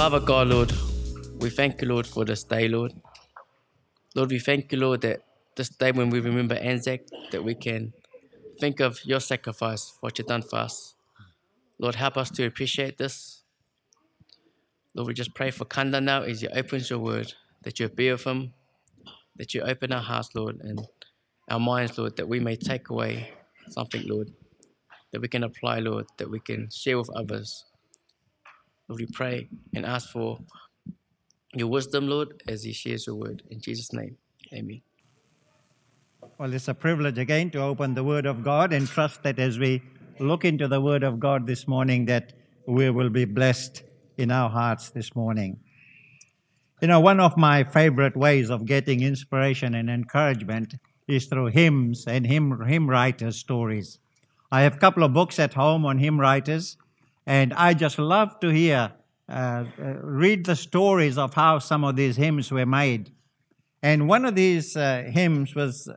Father God, Lord, we thank you, Lord, for this day, Lord. Lord, we thank you, Lord, that this day when we remember Anzac, that we can think of your sacrifice, what you've done for us. Lord, help us to appreciate this. Lord, we just pray for Kanda now as he opens your word, that you be with him, that you open our hearts, Lord, and our minds, Lord, that we may take away something, Lord, that we can apply, Lord, that we can share with others. We pray and ask for your wisdom, Lord, as he shares your word. In Jesus' name, amen. Well, it's a privilege again to open the Word of God and trust that as we look into the Word of God this morning, that we will be blessed in our hearts this morning. You know, one of my favorite ways of getting inspiration and encouragement is through hymns and hymn, hymn writers' stories. I have a couple of books at home on hymn writers, and I just love to hear, uh, uh, read the stories of how some of these hymns were made. And one of these uh, hymns was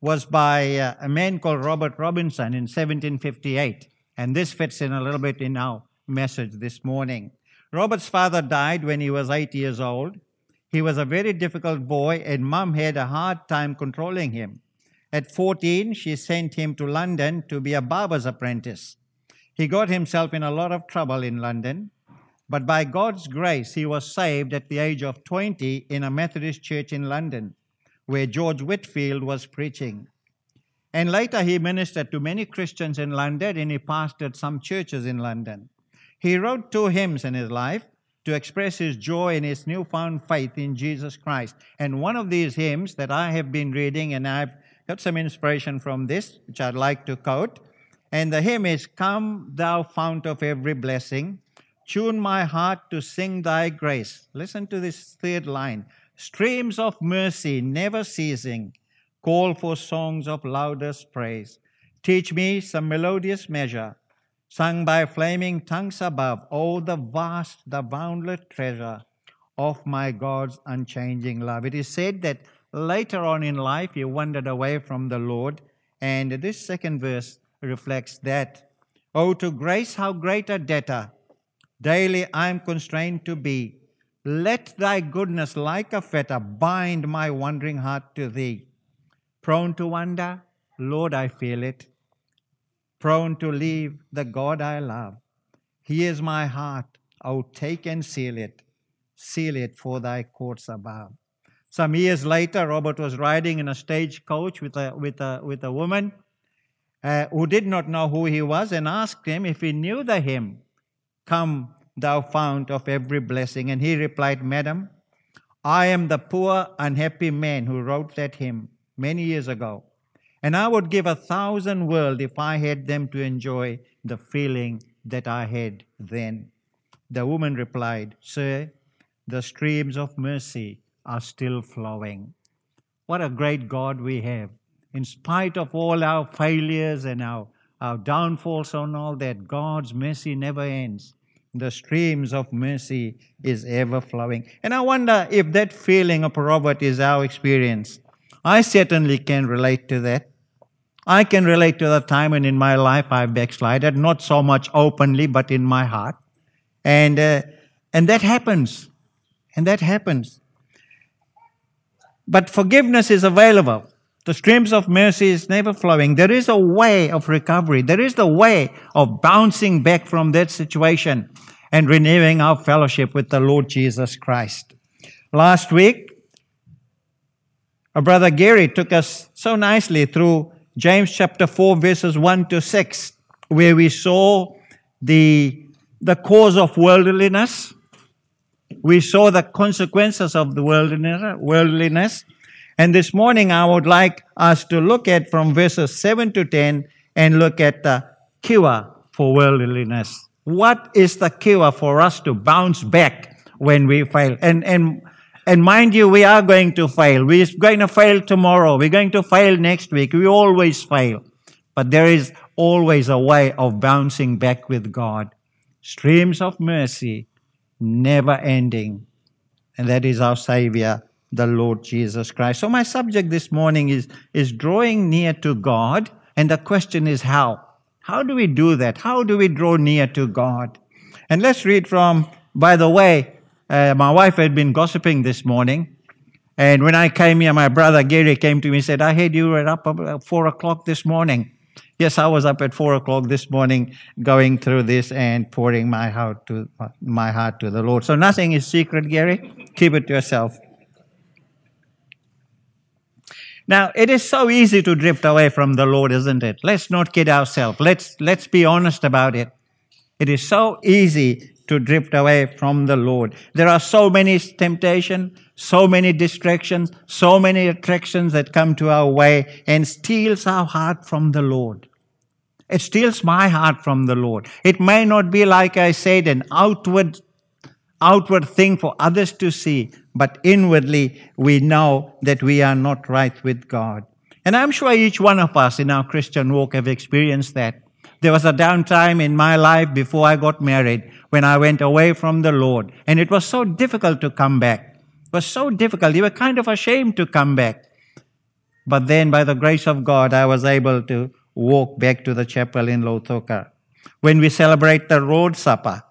was by uh, a man called Robert Robinson in 1758. And this fits in a little bit in our message this morning. Robert's father died when he was eight years old. He was a very difficult boy, and mom had a hard time controlling him. At 14, she sent him to London to be a barber's apprentice. He got himself in a lot of trouble in London, but by God's grace, he was saved at the age of 20 in a Methodist church in London where George Whitefield was preaching. And later he ministered to many Christians in London and he pastored some churches in London. He wrote two hymns in his life to express his joy in his newfound faith in Jesus Christ. And one of these hymns that I have been reading, and I've got some inspiration from this, which I'd like to quote. And the hymn is Come, thou fount of every blessing, tune my heart to sing thy grace. Listen to this third line streams of mercy never ceasing, call for songs of loudest praise. Teach me some melodious measure, sung by flaming tongues above, oh, the vast, the boundless treasure of my God's unchanging love. It is said that later on in life he wandered away from the Lord, and this second verse reflects that. Oh, to grace, how great a debtor daily I'm constrained to be let thy goodness like a fetter bind my wandering heart to thee. Prone to wander, Lord, I feel it. Prone to leave the God I love. Here's my heart, oh, take and seal it. Seal it for thy courts above. Some years later, Robert was riding in a stagecoach with a, with a, with a woman uh, who did not know who he was and asked him if he knew the hymn, Come, thou fount of every blessing? And he replied, Madam, I am the poor, unhappy man who wrote that hymn many years ago. And I would give a thousand worlds if I had them to enjoy the feeling that I had then. The woman replied, Sir, the streams of mercy are still flowing. What a great God we have. In spite of all our failures and our, our downfalls and all that, God's mercy never ends the streams of mercy is ever flowing. And I wonder if that feeling of Robert is our experience. I certainly can relate to that. I can relate to the time when in my life I've backslided, not so much openly, but in my heart. And, uh, and that happens. And that happens. But forgiveness is available. The streams of mercy is never flowing. There is a way of recovery. There is the way of bouncing back from that situation and renewing our fellowship with the Lord Jesus Christ. Last week, our brother Gary took us so nicely through James chapter 4, verses 1 to 6, where we saw the, the cause of worldliness. We saw the consequences of the worldliness, worldliness. And this morning, I would like us to look at from verses 7 to 10 and look at the cure for worldliness. What is the cure for us to bounce back when we fail? And, and, and mind you, we are going to fail. We're going to fail tomorrow. We're going to fail next week. We always fail. But there is always a way of bouncing back with God. Streams of mercy, never ending. And that is our Savior, the Lord Jesus Christ. So my subject this morning is, is drawing near to God. And the question is how? How do we do that? How do we draw near to God? And let's read from By the way, uh, my wife had been gossiping this morning. And when I came here, my brother Gary came to me and said, I heard you were up at 4 o'clock this morning. Yes, I was up at 4 o'clock this morning going through this and pouring my heart to, my heart to the Lord. So nothing is secret, Gary. Keep it to yourself. Now, it is so easy to drift away from the Lord, isn't it? Let's not kid ourselves. Let's, let's be honest about it. It is so easy to drift away from the Lord. There are so many temptations, so many distractions, so many attractions that come to our way and steals our heart from the Lord. It steals my heart from the Lord. It may not be, like I said, an outward, outward thing for others to see, but inwardly we know that we are not right with God. And I'm sure each one of us in our Christian walk have experienced that. There was a downtime in my life before I got married when I went away from the Lord. And it was so difficult to come back. It was so difficult. You were kind of ashamed to come back. But then, by the grace of God, I was able to walk back to the chapel in Lautoka. When we celebrate the Lord's Supper,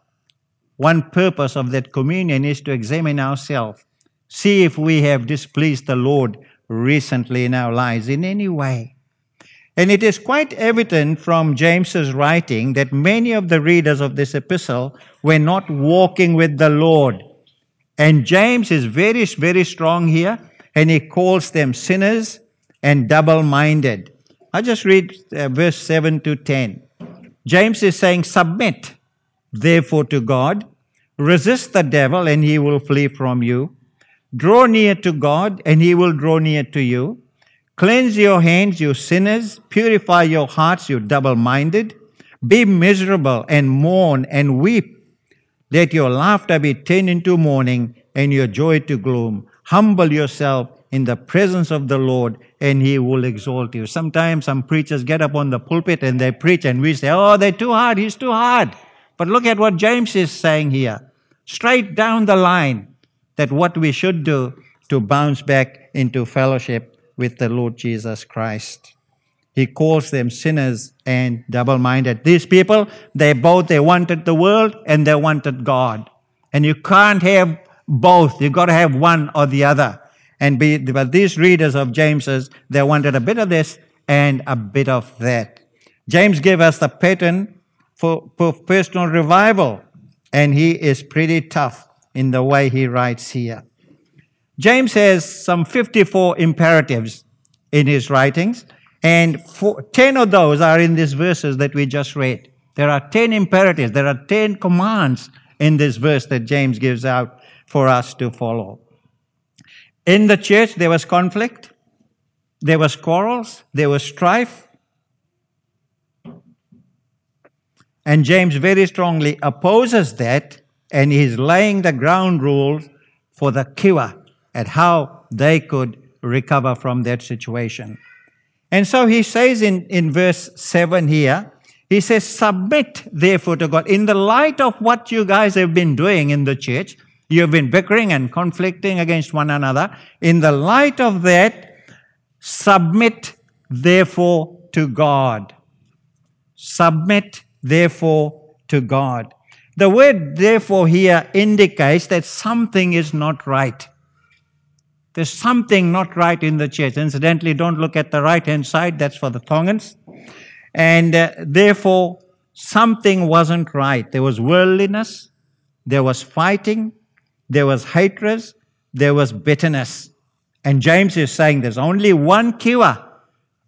one purpose of that communion is to examine ourselves, see if we have displeased the Lord recently in our lives in any way. And it is quite evident from James's writing that many of the readers of this epistle were not walking with the Lord. And James is very, very strong here, and he calls them sinners and double minded. I just read uh, verse 7 to 10. James is saying, Submit therefore to God, resist the devil, and he will flee from you. Draw near to God, and he will draw near to you. Cleanse your hands, you sinners. Purify your hearts, you double minded. Be miserable and mourn and weep. Let your laughter be turned into mourning and your joy to gloom. Humble yourself in the presence of the Lord and he will exalt you. Sometimes some preachers get up on the pulpit and they preach and we say, oh, they're too hard, he's too hard. But look at what James is saying here. Straight down the line that what we should do to bounce back into fellowship with the Lord Jesus Christ. He calls them sinners and double-minded. These people, they both, they wanted the world and they wanted God. And you can't have both. You've got to have one or the other. And be, but these readers of James's, they wanted a bit of this and a bit of that. James gave us the pattern for, for personal revival. And he is pretty tough in the way he writes here. James has some 54 imperatives in his writings, and four, 10 of those are in these verses that we just read. There are 10 imperatives, there are 10 commands in this verse that James gives out for us to follow. In the church, there was conflict, there was quarrels, there was strife. And James very strongly opposes that, and he's laying the ground rules for the cure at how they could recover from that situation. And so he says in, in verse 7 here, he says, Submit therefore to God. In the light of what you guys have been doing in the church, you have been bickering and conflicting against one another. In the light of that, submit therefore to God. Submit therefore to God. The word therefore here indicates that something is not right. There's something not right in the church. Incidentally, don't look at the right hand side, that's for the Tongans. And uh, therefore, something wasn't right. There was worldliness, there was fighting, there was hatred, there was bitterness. And James is saying there's only one cure,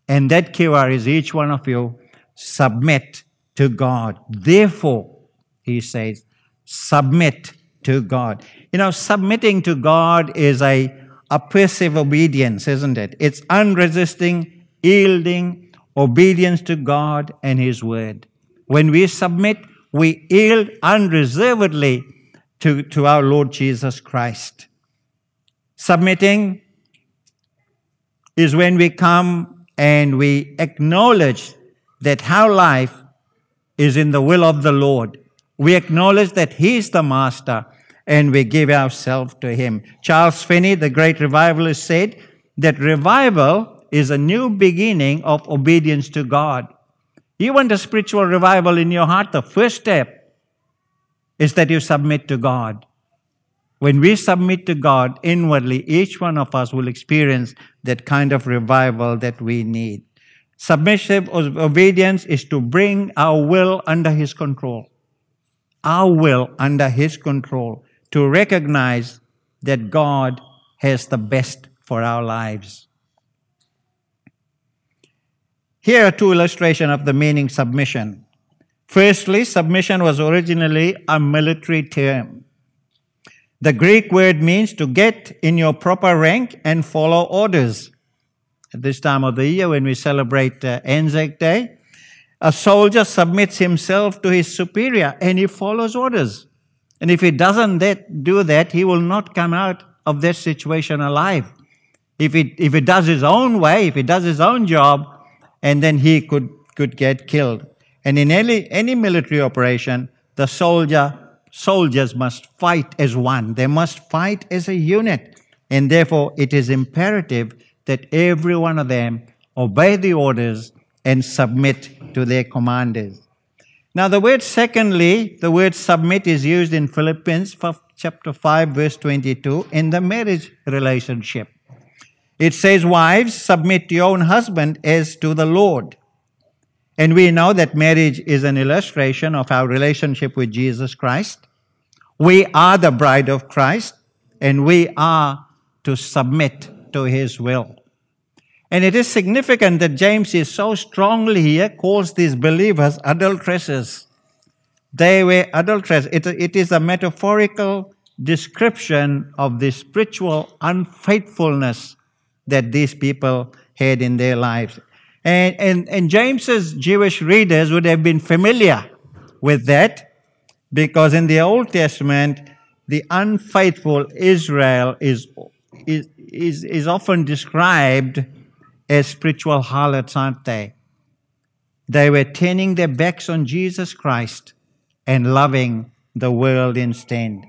and that cure is each one of you submit to God. Therefore, he says, submit to God. You know, submitting to God is a passive obedience, isn't it? It's unresisting, yielding obedience to God and His Word. When we submit, we yield unreservedly to, to our Lord Jesus Christ. Submitting is when we come and we acknowledge that our life is in the will of the Lord. We acknowledge that He is the Master and we give ourselves to Him. Charles Finney, the great revivalist, said that revival is a new beginning of obedience to God. You want a spiritual revival in your heart? The first step is that you submit to God. When we submit to God inwardly, each one of us will experience that kind of revival that we need. Submissive obedience is to bring our will under His control. Our will under His control. To recognize that God has the best for our lives. Here are two illustrations of the meaning submission. Firstly, submission was originally a military term. The Greek word means to get in your proper rank and follow orders. At this time of the year, when we celebrate uh, Anzac Day, a soldier submits himself to his superior and he follows orders. And if he doesn't that, do that, he will not come out of that situation alive. If he, if he does his own way, if he does his own job, and then he could, could get killed. And in any, any military operation, the soldier, soldiers must fight as one. They must fight as a unit. And therefore, it is imperative that every one of them obey the orders and submit to their commanders. Now, the word secondly, the word submit is used in Philippians chapter 5, verse 22, in the marriage relationship. It says, Wives, submit to your own husband as to the Lord. And we know that marriage is an illustration of our relationship with Jesus Christ. We are the bride of Christ, and we are to submit to his will. And it is significant that James is so strongly here calls these believers adulteresses. They were adulteress. It, it is a metaphorical description of the spiritual unfaithfulness that these people had in their lives. And, and, and James's Jewish readers would have been familiar with that because in the Old Testament, the unfaithful Israel is, is, is, is often described as spiritual harlots, aren't they? They were turning their backs on Jesus Christ and loving the world instead.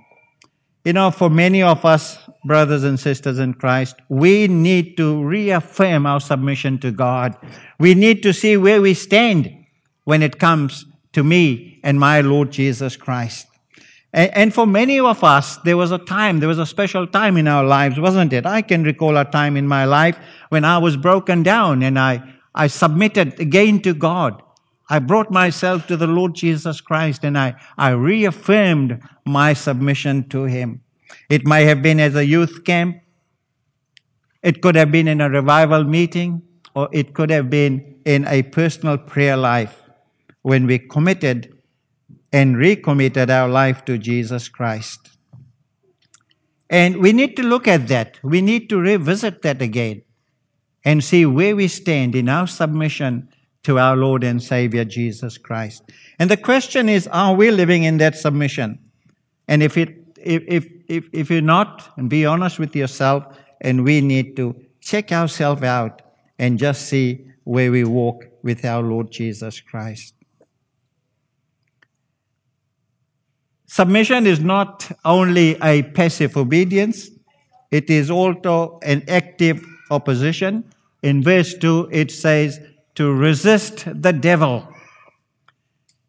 You know, for many of us, brothers and sisters in Christ, we need to reaffirm our submission to God. We need to see where we stand when it comes to me and my Lord Jesus Christ. And for many of us, there was a time, there was a special time in our lives, wasn't it? I can recall a time in my life when I was broken down and I, I submitted again to God. I brought myself to the Lord Jesus Christ and I, I reaffirmed my submission to Him. It might have been as a youth camp, it could have been in a revival meeting, or it could have been in a personal prayer life when we committed and recommitted our life to Jesus Christ. And we need to look at that. We need to revisit that again and see where we stand in our submission to our Lord and Savior Jesus Christ. And the question is, are we living in that submission? And if it if, if, if, if you're not, and be honest with yourself, and we need to check ourselves out and just see where we walk with our Lord Jesus Christ. Submission is not only a passive obedience, it is also an active opposition. In verse 2, it says, to resist the devil.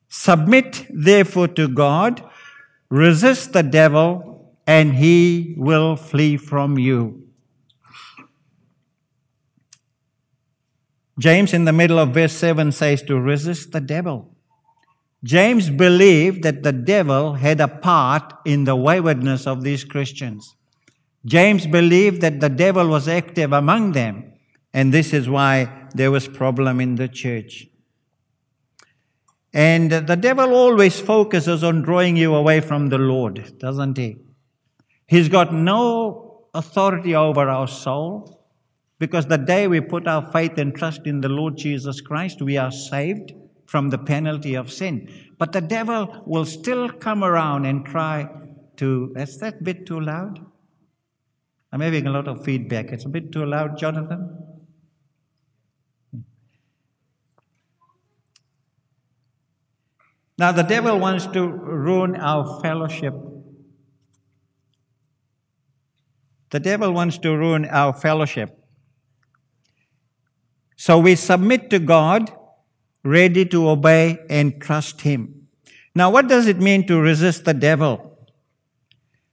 Submit therefore to God, resist the devil, and he will flee from you. James, in the middle of verse 7, says to resist the devil. James believed that the devil had a part in the waywardness of these Christians. James believed that the devil was active among them, and this is why there was problem in the church. And the devil always focuses on drawing you away from the Lord, doesn't he? He's got no authority over our soul because the day we put our faith and trust in the Lord Jesus Christ, we are saved from the penalty of sin. But the devil will still come around and try to. Is that bit too loud? I'm having a lot of feedback. It's a bit too loud, Jonathan. Now, the devil wants to ruin our fellowship. The devil wants to ruin our fellowship. So we submit to God, ready to obey and trust Him. Now, what does it mean to resist the devil?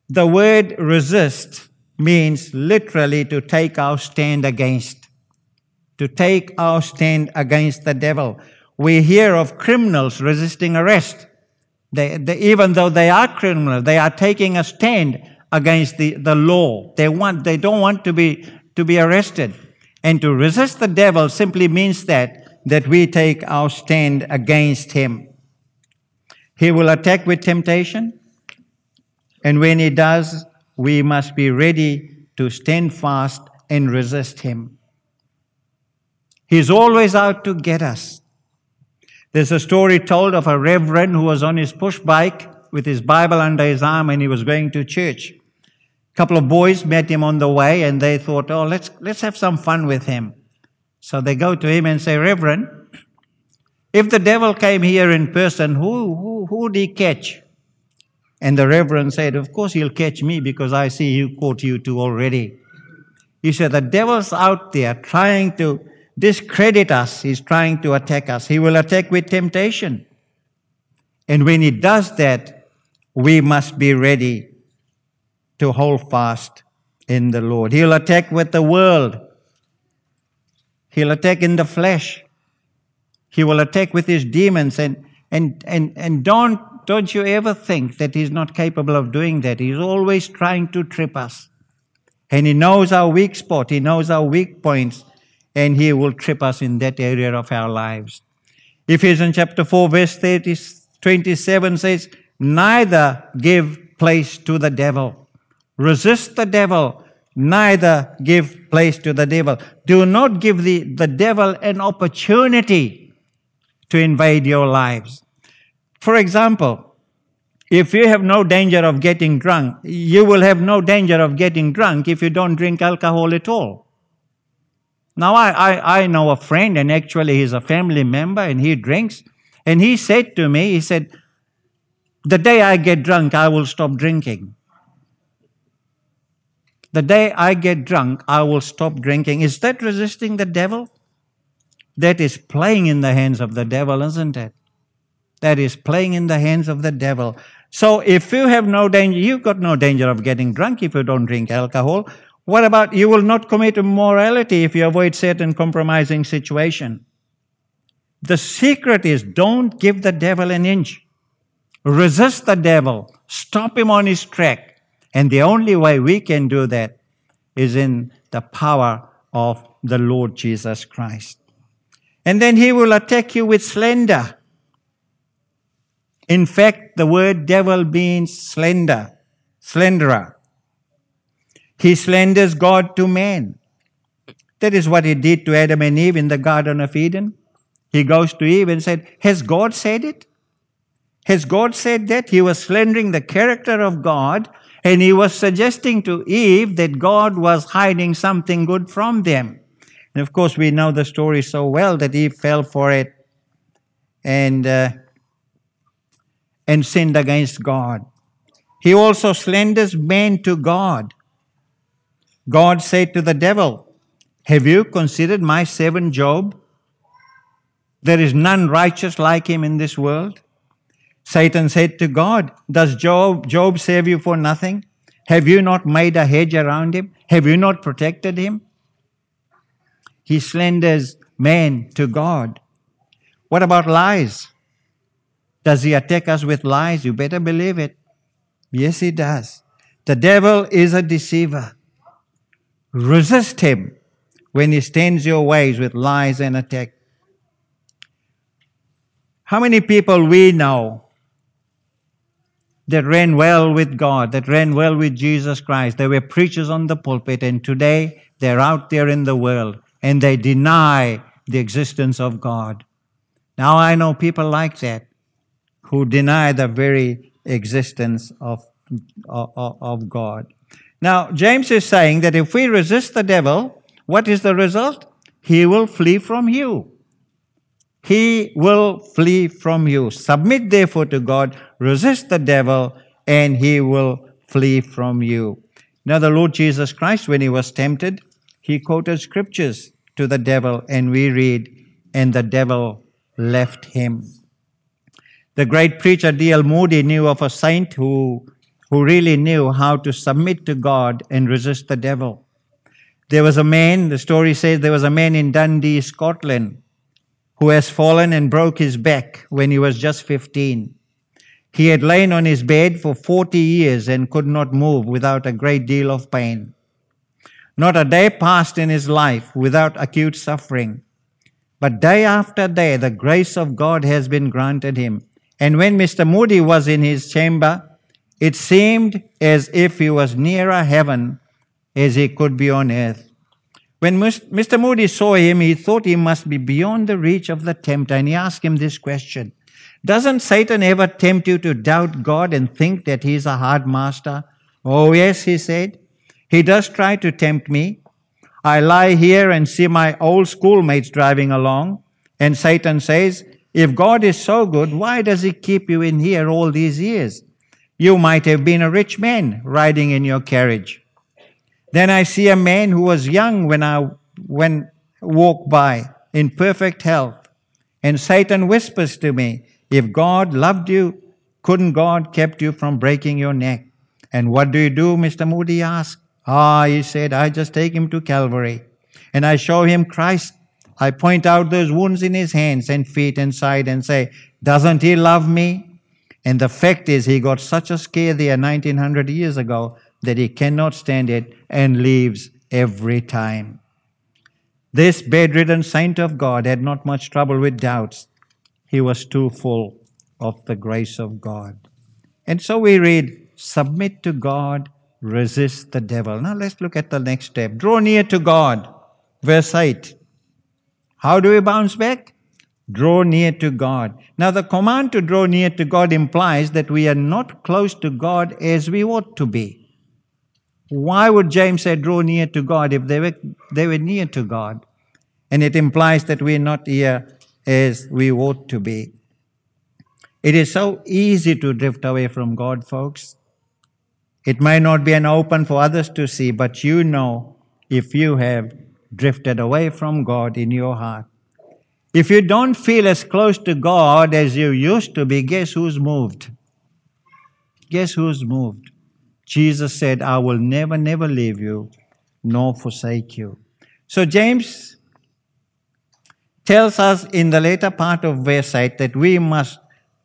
The word resist means literally to take our stand against. To take our stand against the devil. We hear of criminals resisting arrest. They, they, even though they are criminals, they are taking a stand against the, the law. They want, they don't want to be, to be arrested. And to resist the devil simply means that, that we take our stand against him. He will attack with temptation. And when he does, we must be ready to stand fast and resist him. He's always out to get us. There's a story told of a reverend who was on his push bike with his Bible under his arm and he was going to church. A couple of boys met him on the way and they thought, oh, let's, let's have some fun with him. So they go to him and say, Reverend, if the devil came here in person, who, who, who would he catch? And the Reverend said, Of course he'll catch me because I see he caught you two already. He said, The devil's out there trying to discredit us. He's trying to attack us. He will attack with temptation. And when he does that, we must be ready to hold fast in the Lord. He'll attack with the world. He'll attack in the flesh. He will attack with his demons and and and and don't don't you ever think that he's not capable of doing that. He's always trying to trip us. And he knows our weak spot, he knows our weak points, and he will trip us in that area of our lives. Ephesians chapter 4, verse 30, 27 says, Neither give place to the devil. Resist the devil, neither give place to the devil. Do not give the, the devil an opportunity to invade your lives. For example, if you have no danger of getting drunk, you will have no danger of getting drunk if you don't drink alcohol at all. Now, I, I, I know a friend, and actually he's a family member, and he drinks. And he said to me, he said, The day I get drunk, I will stop drinking. The day I get drunk, I will stop drinking. Is that resisting the devil? That is playing in the hands of the devil, isn't it? That is playing in the hands of the devil. So if you have no danger, you've got no danger of getting drunk if you don't drink alcohol. What about you will not commit immorality if you avoid certain compromising situation? The secret is don't give the devil an inch. Resist the devil. Stop him on his track. And the only way we can do that is in the power of the Lord Jesus Christ. And then he will attack you with slender. In fact, the word devil means slender, slenderer. He slanders God to man. That is what he did to Adam and Eve in the Garden of Eden. He goes to Eve and said, Has God said it? Has God said that? He was slandering the character of God and he was suggesting to Eve that God was hiding something good from them. And of course, we know the story so well that Eve fell for it and, uh, and sinned against God. He also slanders man to God. God said to the devil, Have you considered my servant Job? There is none righteous like him in this world. Satan said to God, Does Job, Job serve you for nothing? Have you not made a hedge around him? Have you not protected him? He slanders man to God. What about lies? Does he attack us with lies? You better believe it. Yes, he does. The devil is a deceiver. Resist him when he stands your ways with lies and attack. How many people we know that ran well with God, that ran well with Jesus Christ. They were preachers on the pulpit, and today they're out there in the world and they deny the existence of God. Now I know people like that who deny the very existence of, of, of God. Now, James is saying that if we resist the devil, what is the result? He will flee from you he will flee from you. Submit therefore to God, resist the devil, and he will flee from you. Now, the Lord Jesus Christ, when he was tempted, he quoted scriptures to the devil, and we read, and the devil left him. The great preacher D.L. Moody knew of a saint who, who really knew how to submit to God and resist the devil. There was a man, the story says, there was a man in Dundee, Scotland, who has fallen and broke his back when he was just 15. He had lain on his bed for 40 years and could not move without a great deal of pain. Not a day passed in his life without acute suffering. But day after day, the grace of God has been granted him. And when Mr. Moody was in his chamber, it seemed as if he was nearer heaven as he could be on earth. When Mr. Moody saw him, he thought he must be beyond the reach of the tempter, and he asked him this question Doesn't Satan ever tempt you to doubt God and think that he is a hard master? Oh, yes, he said. He does try to tempt me. I lie here and see my old schoolmates driving along, and Satan says, If God is so good, why does he keep you in here all these years? You might have been a rich man riding in your carriage. Then I see a man who was young when I when walked by in perfect health. And Satan whispers to me, if God loved you, couldn't God kept you from breaking your neck? And what do you do? Mr. Moody asked. Ah, he said, I just take him to Calvary and I show him Christ. I point out those wounds in his hands and feet and side and say, Doesn't he love me? And the fact is, he got such a scare there 1900 years ago that he cannot stand it and leaves every time. This bedridden saint of God had not much trouble with doubts. He was too full of the grace of God. And so we read, Submit to God resist the devil. Now let's look at the next step. Draw near to God. Verse 8. How do we bounce back? Draw near to God. Now, the command to draw near to God implies that we are not close to God as we ought to be. Why would James say draw near to God if they were, they were near to God? And it implies that we are not here as we ought to be. It is so easy to drift away from God, folks. It may not be an open for others to see, but you know if you have drifted away from God in your heart. If you don't feel as close to God as you used to be, guess who's moved? Guess who's moved? Jesus said, I will never, never leave you nor forsake you. So James tells us in the later part of verse 8 that we must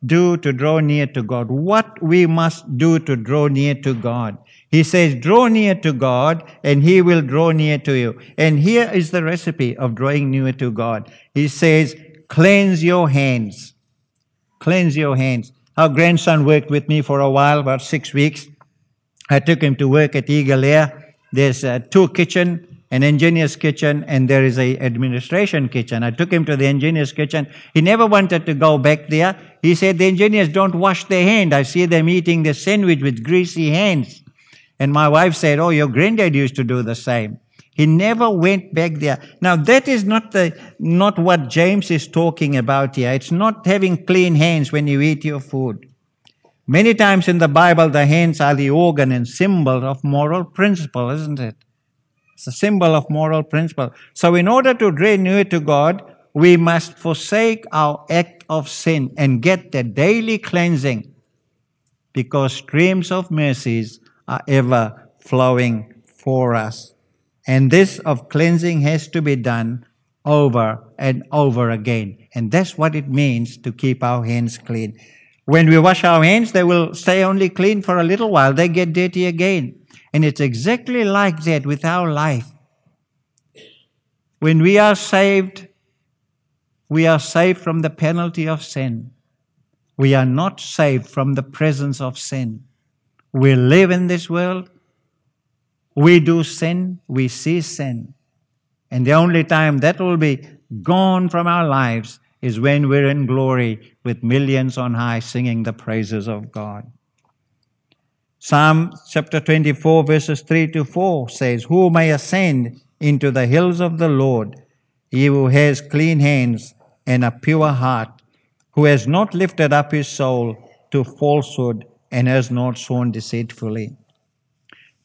do to draw near to God, what we must do to draw near to God. He says, draw near to God and he will draw near to you. And here is the recipe of drawing near to God. He says, cleanse your hands. Cleanse your hands. Our grandson worked with me for a while, about six weeks. I took him to work at Eagle Air. There's a two kitchen an engineer's kitchen and there is a administration kitchen. I took him to the engineer's kitchen. He never wanted to go back there. He said the engineers don't wash their hand. I see them eating the sandwich with greasy hands. And my wife said, oh, your granddad used to do the same. He never went back there. Now that is not the, not what James is talking about here. It's not having clean hands when you eat your food. Many times in the Bible, the hands are the organ and symbol of moral principle, isn't it? It's a symbol of moral principle. So, in order to draw near to God, we must forsake our act of sin and get the daily cleansing because streams of mercies are ever flowing for us. And this of cleansing has to be done over and over again. And that's what it means to keep our hands clean. When we wash our hands, they will stay only clean for a little while. They get dirty again. And it's exactly like that with our life. When we are saved, we are saved from the penalty of sin. We are not saved from the presence of sin. We live in this world. We do sin. We see sin. And the only time that will be gone from our lives is when we're in glory with millions on high singing the praises of God. Psalm chapter 24, verses 3 to 4 says, Who may ascend into the hills of the Lord? He who has clean hands and a pure heart, who has not lifted up his soul to falsehood and has not sworn deceitfully.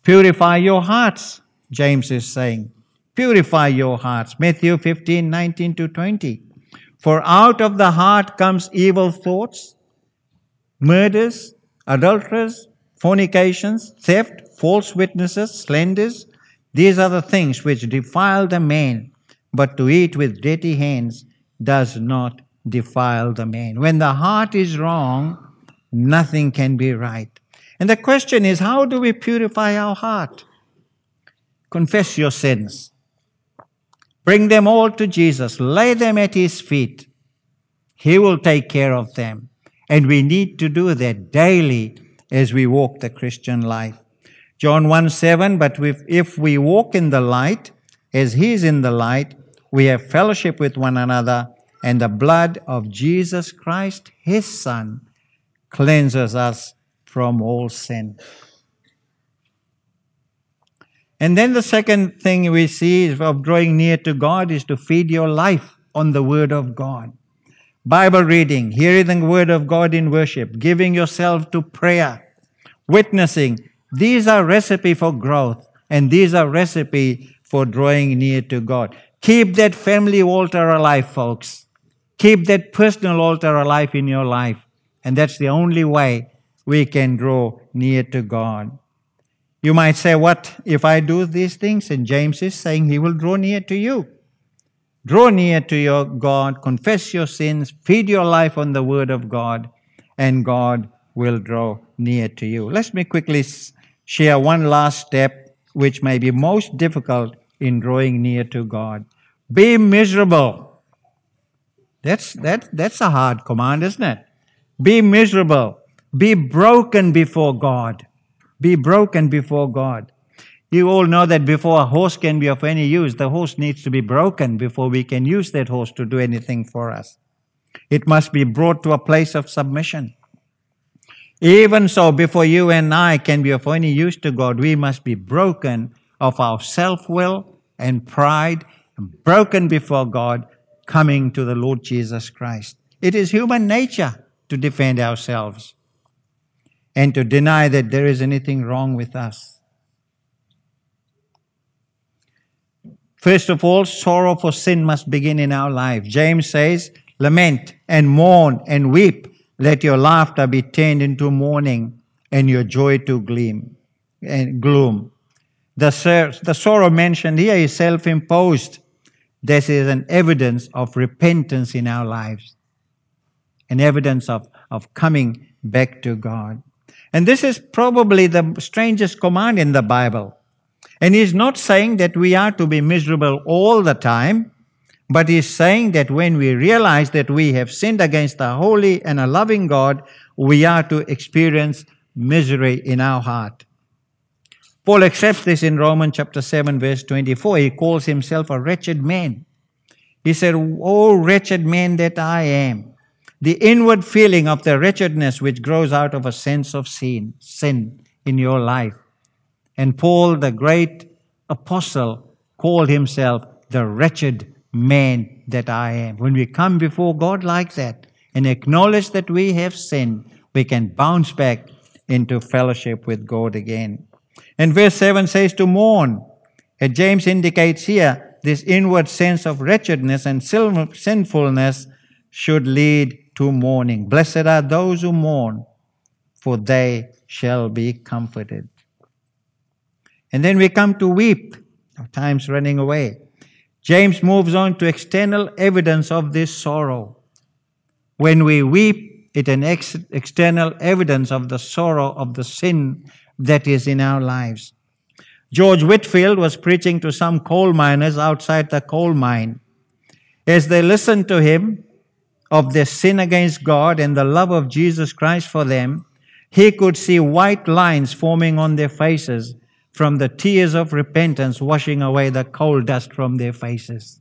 Purify your hearts, James is saying. Purify your hearts. Matthew 15, 19 to 20. For out of the heart comes evil thoughts, murders, adulterers, fornications, theft, false witnesses, slanders. These are the things which defile the man, but to eat with dirty hands does not defile the man. When the heart is wrong, nothing can be right. And the question is how do we purify our heart? Confess your sins. Bring them all to Jesus. Lay them at His feet. He will take care of them. And we need to do that daily as we walk the Christian life. John 1 7, but if we walk in the light, as He is in the light, we have fellowship with one another, and the blood of Jesus Christ, His Son, cleanses us from all sin. And then the second thing we see of drawing near to God is to feed your life on the Word of God. Bible reading, hearing the Word of God in worship, giving yourself to prayer, witnessing. These are recipe for growth and these are recipe for drawing near to God. Keep that family altar alive, folks. Keep that personal altar alive in your life. And that's the only way we can draw near to God. You might say, What if I do these things? And James is saying he will draw near to you. Draw near to your God, confess your sins, feed your life on the Word of God, and God will draw near to you. Let me quickly share one last step, which may be most difficult in drawing near to God. Be miserable. That's, that, that's a hard command, isn't it? Be miserable. Be broken before God. Be broken before God. You all know that before a horse can be of any use, the horse needs to be broken before we can use that horse to do anything for us. It must be brought to a place of submission. Even so, before you and I can be of any use to God, we must be broken of our self will and pride, broken before God, coming to the Lord Jesus Christ. It is human nature to defend ourselves and to deny that there is anything wrong with us. First of all, sorrow for sin must begin in our life. James says, Lament and mourn and weep. Let your laughter be turned into mourning and your joy to gleam and gloom. The, the sorrow mentioned here is self imposed. This is an evidence of repentance in our lives, an evidence of, of coming back to God. And this is probably the strangest command in the Bible. And he's not saying that we are to be miserable all the time, but he's saying that when we realize that we have sinned against a holy and a loving God, we are to experience misery in our heart. Paul accepts this in Romans chapter 7, verse 24. He calls himself a wretched man. He said, Oh, wretched man that I am the inward feeling of the wretchedness which grows out of a sense of sin, sin in your life. And Paul, the great apostle, called himself the wretched man that I am. When we come before God like that and acknowledge that we have sinned, we can bounce back into fellowship with God again. And verse 7 says to mourn. And James indicates here this inward sense of wretchedness and sinfulness should lead to mourning. Blessed are those who mourn, for they shall be comforted. And then we come to weep. Our time's running away. James moves on to external evidence of this sorrow. When we weep, it's an ex- external evidence of the sorrow of the sin that is in our lives. George Whitefield was preaching to some coal miners outside the coal mine. As they listened to him, of their sin against God and the love of Jesus Christ for them, he could see white lines forming on their faces from the tears of repentance washing away the coal dust from their faces.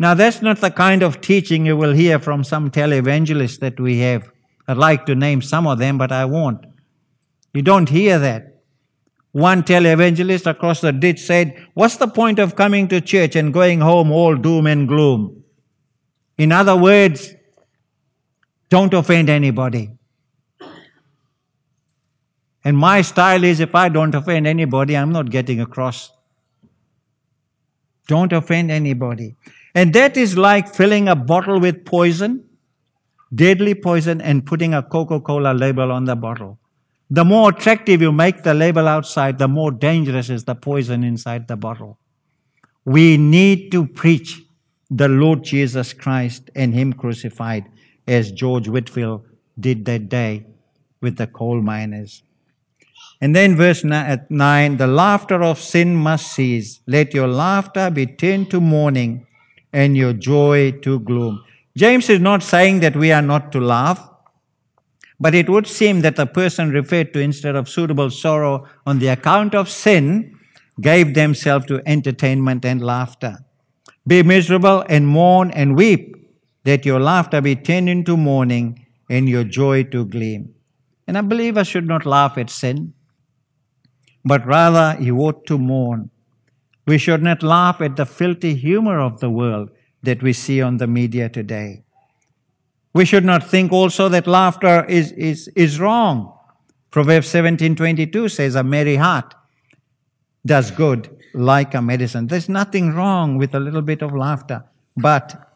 Now, that's not the kind of teaching you will hear from some televangelists that we have. I'd like to name some of them, but I won't. You don't hear that. One televangelist across the ditch said, What's the point of coming to church and going home all doom and gloom? In other words, don't offend anybody. And my style is if I don't offend anybody, I'm not getting across. Don't offend anybody. And that is like filling a bottle with poison deadly poison and putting a Coca Cola label on the bottle. The more attractive you make the label outside, the more dangerous is the poison inside the bottle. We need to preach the Lord Jesus Christ and Him crucified, as George Whitefield did that day with the coal miners. And then verse 9 the laughter of sin must cease. Let your laughter be turned to mourning and your joy to gloom. James is not saying that we are not to laugh, but it would seem that the person referred to instead of suitable sorrow on the account of sin gave themselves to entertainment and laughter. Be miserable and mourn and weep, that your laughter be turned into mourning and your joy to gleam. And a believer should not laugh at sin, but rather he ought to mourn. We should not laugh at the filthy humor of the world that we see on the media today. We should not think also that laughter is, is, is wrong. Proverbs 17:22 says, "A merry heart does good like a medicine." There's nothing wrong with a little bit of laughter, but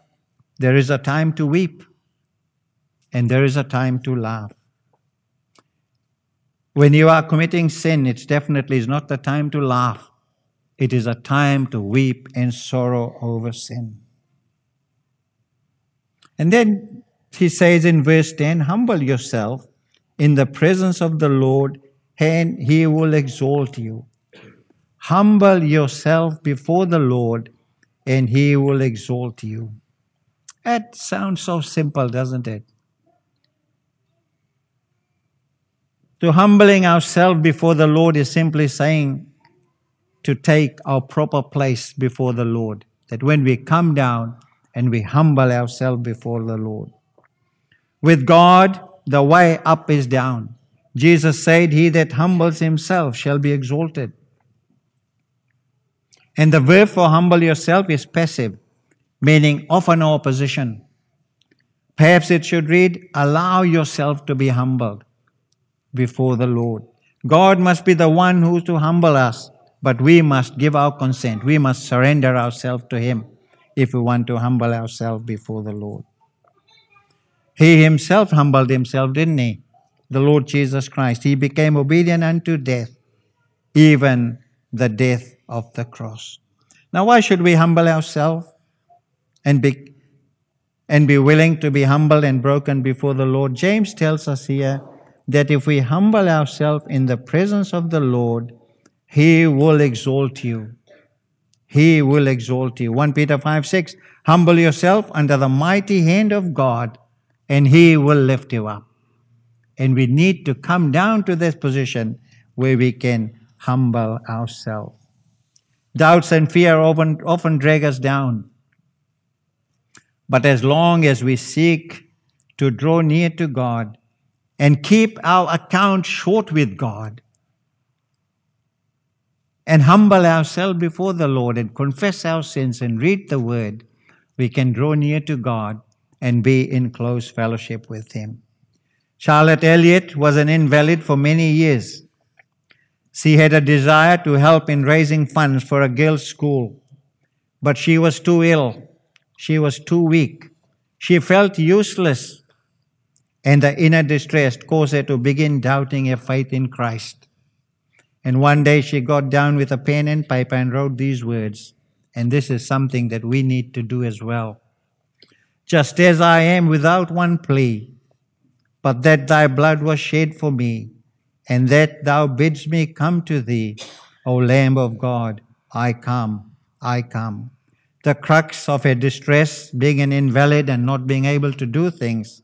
there is a time to weep and there is a time to laugh. When you are committing sin, it definitely is not the time to laugh. It is a time to weep and sorrow over sin. And then he says in verse 10 Humble yourself in the presence of the Lord, and he will exalt you. Humble yourself before the Lord, and he will exalt you. That sounds so simple, doesn't it? To humbling ourselves before the Lord is simply saying to take our proper place before the Lord. That when we come down and we humble ourselves before the Lord. With God, the way up is down. Jesus said, He that humbles himself shall be exalted. And the verb for humble yourself is passive, meaning offer no opposition. Perhaps it should read, Allow yourself to be humbled before the Lord. God must be the one who is to humble us, but we must give our consent. We must surrender ourselves to Him if we want to humble ourselves before the Lord. He Himself humbled Himself, didn't He? The Lord Jesus Christ. He became obedient unto death, even the death of the cross. Now, why should we humble ourselves and be, and be willing to be humble and broken before the Lord? James tells us here that if we humble ourselves in the presence of the Lord, He will exalt you. He will exalt you. 1 Peter 5 6 Humble yourself under the mighty hand of God, and He will lift you up. And we need to come down to this position where we can humble ourselves. Doubts and fear often, often drag us down. But as long as we seek to draw near to God, and keep our account short with God and humble ourselves before the Lord and confess our sins and read the Word, we can draw near to God and be in close fellowship with Him. Charlotte Elliott was an invalid for many years. She had a desire to help in raising funds for a girls' school, but she was too ill. She was too weak. She felt useless and the inner distress caused her to begin doubting her faith in Christ. And one day she got down with a pen and paper and wrote these words. And this is something that we need to do as well. Just as I am without one plea, but that thy blood was shed for me, and that thou bidst me come to thee, O Lamb of God, I come, I come. The crux of her distress, being an invalid and not being able to do things,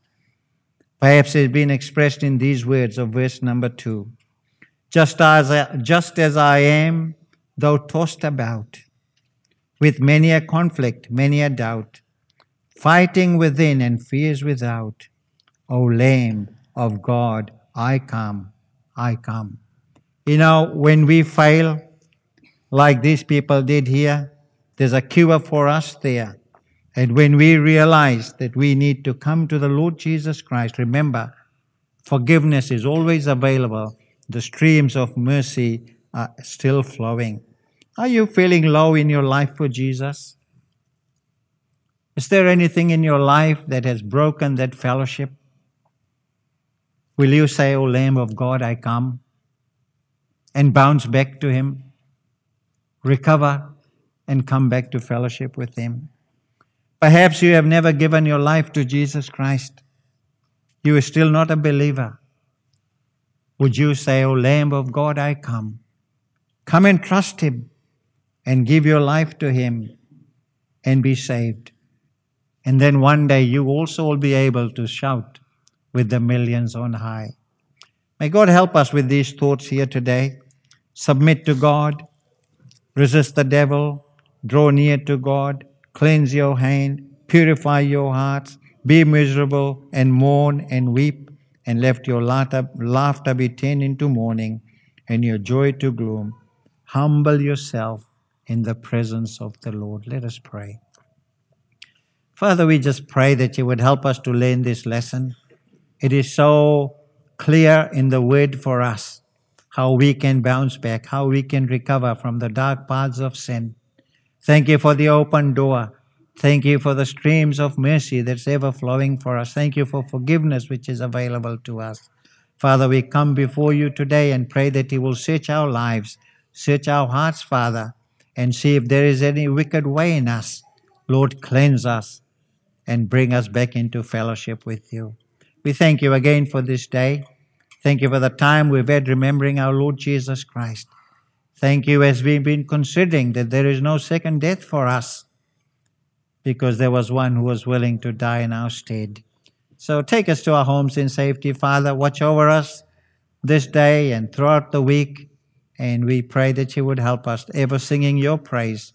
Perhaps it's been expressed in these words of verse number two. Just as, I, just as I am, though tossed about, with many a conflict, many a doubt, fighting within and fears without, O Lamb of God, I come, I come. You know, when we fail, like these people did here, there's a cure for us there. And when we realize that we need to come to the Lord Jesus Christ, remember, forgiveness is always available. The streams of mercy are still flowing. Are you feeling low in your life for Jesus? Is there anything in your life that has broken that fellowship? Will you say, O Lamb of God, I come? And bounce back to Him? Recover and come back to fellowship with Him? Perhaps you have never given your life to Jesus Christ. You are still not a believer. Would you say, O Lamb of God, I come? Come and trust Him and give your life to Him and be saved. And then one day you also will be able to shout with the millions on high. May God help us with these thoughts here today. Submit to God, resist the devil, draw near to God, cleanse your hand, purify your hearts, be miserable and mourn and weep, and let your laughter be turned into mourning and your joy to gloom. Humble yourself in the presence of the Lord. Let us pray. Father, we just pray that you would help us to learn this lesson. It is so clear in the word for us how we can bounce back, how we can recover from the dark paths of sin. Thank you for the open door. Thank you for the streams of mercy that's ever flowing for us. Thank you for forgiveness which is available to us. Father, we come before you today and pray that you will search our lives, search our hearts, Father, and see if there is any wicked way in us. Lord, cleanse us and bring us back into fellowship with you. We thank you again for this day. Thank you for the time we've had remembering our Lord Jesus Christ. Thank you as we've been considering that there is no second death for us because there was one who was willing to die in our stead. So take us to our homes in safety, Father. Watch over us this day and throughout the week. And we pray that you would help us ever singing your praise,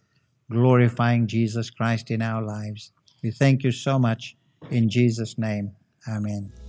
glorifying Jesus Christ in our lives. We thank you so much. In Jesus' name, amen.